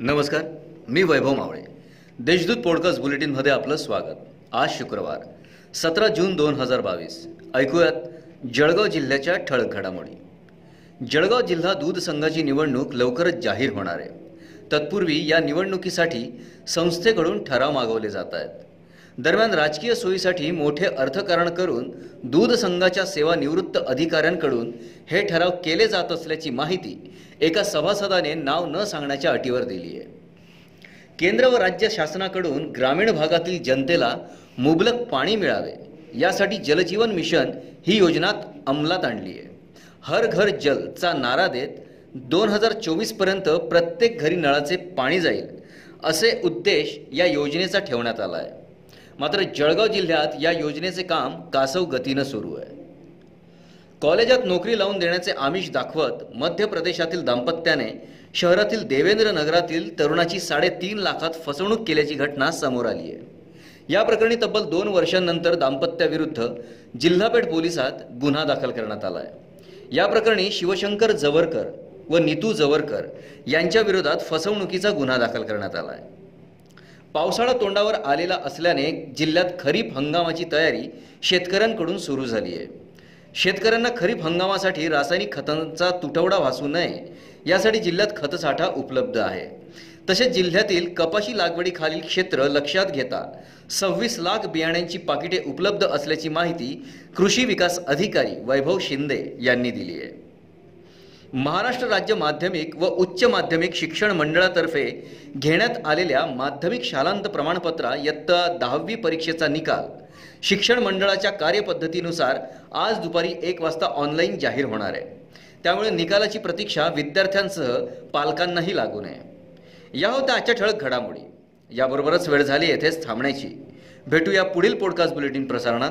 नमस्कार मी वैभव मावळे. देशदूत पॉडकास्ट बुलेटिनमध्ये आपलं स्वागत. आज शुक्रवार सतरा जून दोन हजार बावीस. ऐकूयात जळगाव जिल्ह्याच्या ठळक घडामोडी. जळगाव जिल्हा दूध संघाची निवडणूक लवकरच जाहीर होणार आहे. तत्पूर्वी या निवडणुकीसाठी संस्थेकडून ठराव मागवले जात आहेत. दरम्यान राजकीय सोयीसाठी मोठे अर्थकारण करून दूध संघाच्या सेवानिवृत्त अधिकाऱ्यांकडून हे ठराव केले जात असल्याची माहिती एका सभासदाने नाव न सांगण्याच्या अटीवर दिली आहे. केंद्र व राज्य शासनाकडून ग्रामीण भागातील जनतेला मुबलक पाणी मिळावे यासाठी जलजीवन मिशन ही योजना अंमलात आणली आहे. हर घर जलचा नारा देत दोन हजार चोवीसपर्यंत प्रत्येक घरी नळाचे पाणी जाईल असे उद्देश या योजनेचा ठेवण्यात आला आहे. मात्र जळगाव जिल्ह्यात या योजनेचे काम कासव गतीनं सुरू आहे. कॉलेजात नोकरी लावून देण्याचे आमिष दाखवत मध्य प्रदेशातील दाम्पत्याने शहरातील देवेंद्र नगरातील तरुणाची साडेतीन लाखात फसवणूक केल्याची घटना समोर आली आहे. या प्रकरणी तब्बल दोन वर्षांनंतर दाम्पत्याविरुद्ध जिल्हापेठ पोलिसात गुन्हा दाखल करण्यात आला आहे. या प्रकरणी शिवशंकर जवरकर व नीतू जवरकर यांच्या विरोधात फसवणुकीचा गुन्हा दाखल करण्यात आला आहे. पावसाळा तोंडावर आलेला असल्याने जिल्ह्यात खरीप हंगामाची तयारी शेतकऱ्यांकडून सुरू झाली आहे. शेतकऱ्यांना खरीप हंगामासाठी रासायनिक खतांचा तुटवडा भासू नये यासाठी जिल्ह्यात खतसाठा उपलब्ध आहे. तसेच जिल्ह्यातील कपाशी लागवडीखालील क्षेत्र लक्षात घेता सव्वीस लाख बियाण्यांची पाकिटे उपलब्ध असल्याची माहिती कृषी विकास अधिकारी वैभव शिंदे यांनी दिली आहे. महाराष्ट्र राज्य माध्यमिक व उच्च माध्यमिक शिक्षण मंडळातर्फे घेण्यात आलेल्या माध्यमिक शालांत प्रमाणपत्रा इयत्ता दहावी परीक्षेचा निकाल. शिक्षण मंडळाच्या कार्यपद्धतीनुसार आज दुपारी एक वाजता ऑनलाईन जाहीर होणार आहे. त्यामुळे निकालाची प्रतीक्षा विद्यार्थ्यांसह पालकांनाही लागू नये. या होत्या आजच्या ठळक घडामोडी. याबरोबरच वेळ झाली येथेच थांबण्याची. भेटूया पुढील पॉडकास्ट बुलेटिन प्रसारणात.